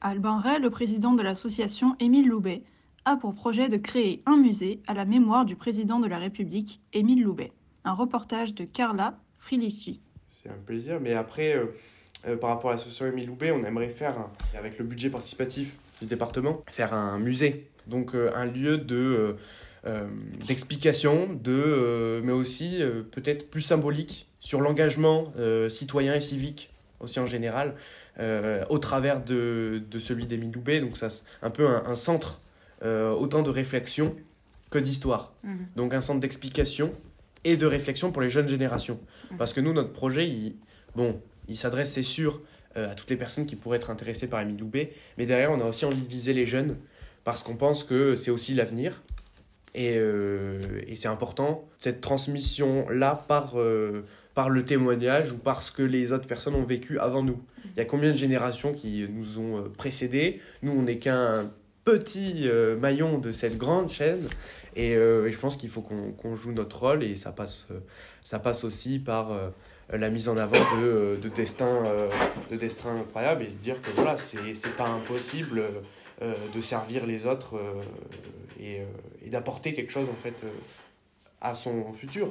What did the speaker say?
Albin Ray, le président de l'association Émile Loubet, a pour projet de créer un musée à la mémoire du président de la République, Émile Loubet. Un reportage de Carla Frilici. C'est un plaisir, mais après, euh, euh, par rapport à l'association Émile Loubet, on aimerait faire, avec le budget participatif du département, faire un musée. Donc euh, un lieu de d'explication, de, mais aussi peut-être plus symbolique sur l'engagement citoyen et civique aussi en général, euh, au travers de, de celui d'Émile Loubet. Donc ça, c'est un peu un, un centre euh, autant de réflexion que d'histoire. Donc un centre d'explication et de réflexion pour les jeunes générations. Parce que nous, notre projet, il, bon, il s'adresse, c'est sûr, euh, à toutes les personnes qui pourraient être intéressées par Émile Loubet, mais derrière, on a aussi envie de viser les jeunes, parce qu'on pense que c'est aussi l'avenir. Et, et c'est important, cette transmission-là, par, par le témoignage ou parce que les autres personnes ont vécu avant nous. Il y a combien de générations qui nous ont euh, précédés? Nous, on n'est qu'un petit euh, maillon de cette grande chaîne. Et, euh, je pense qu'il faut qu'on joue notre rôle et ça passe, ça passe aussi par la mise en avant de, de destins de incroyables et se dire que voilà, c'est pas impossible de servir les autres et, et d'apporter quelque chose en fait à son futur.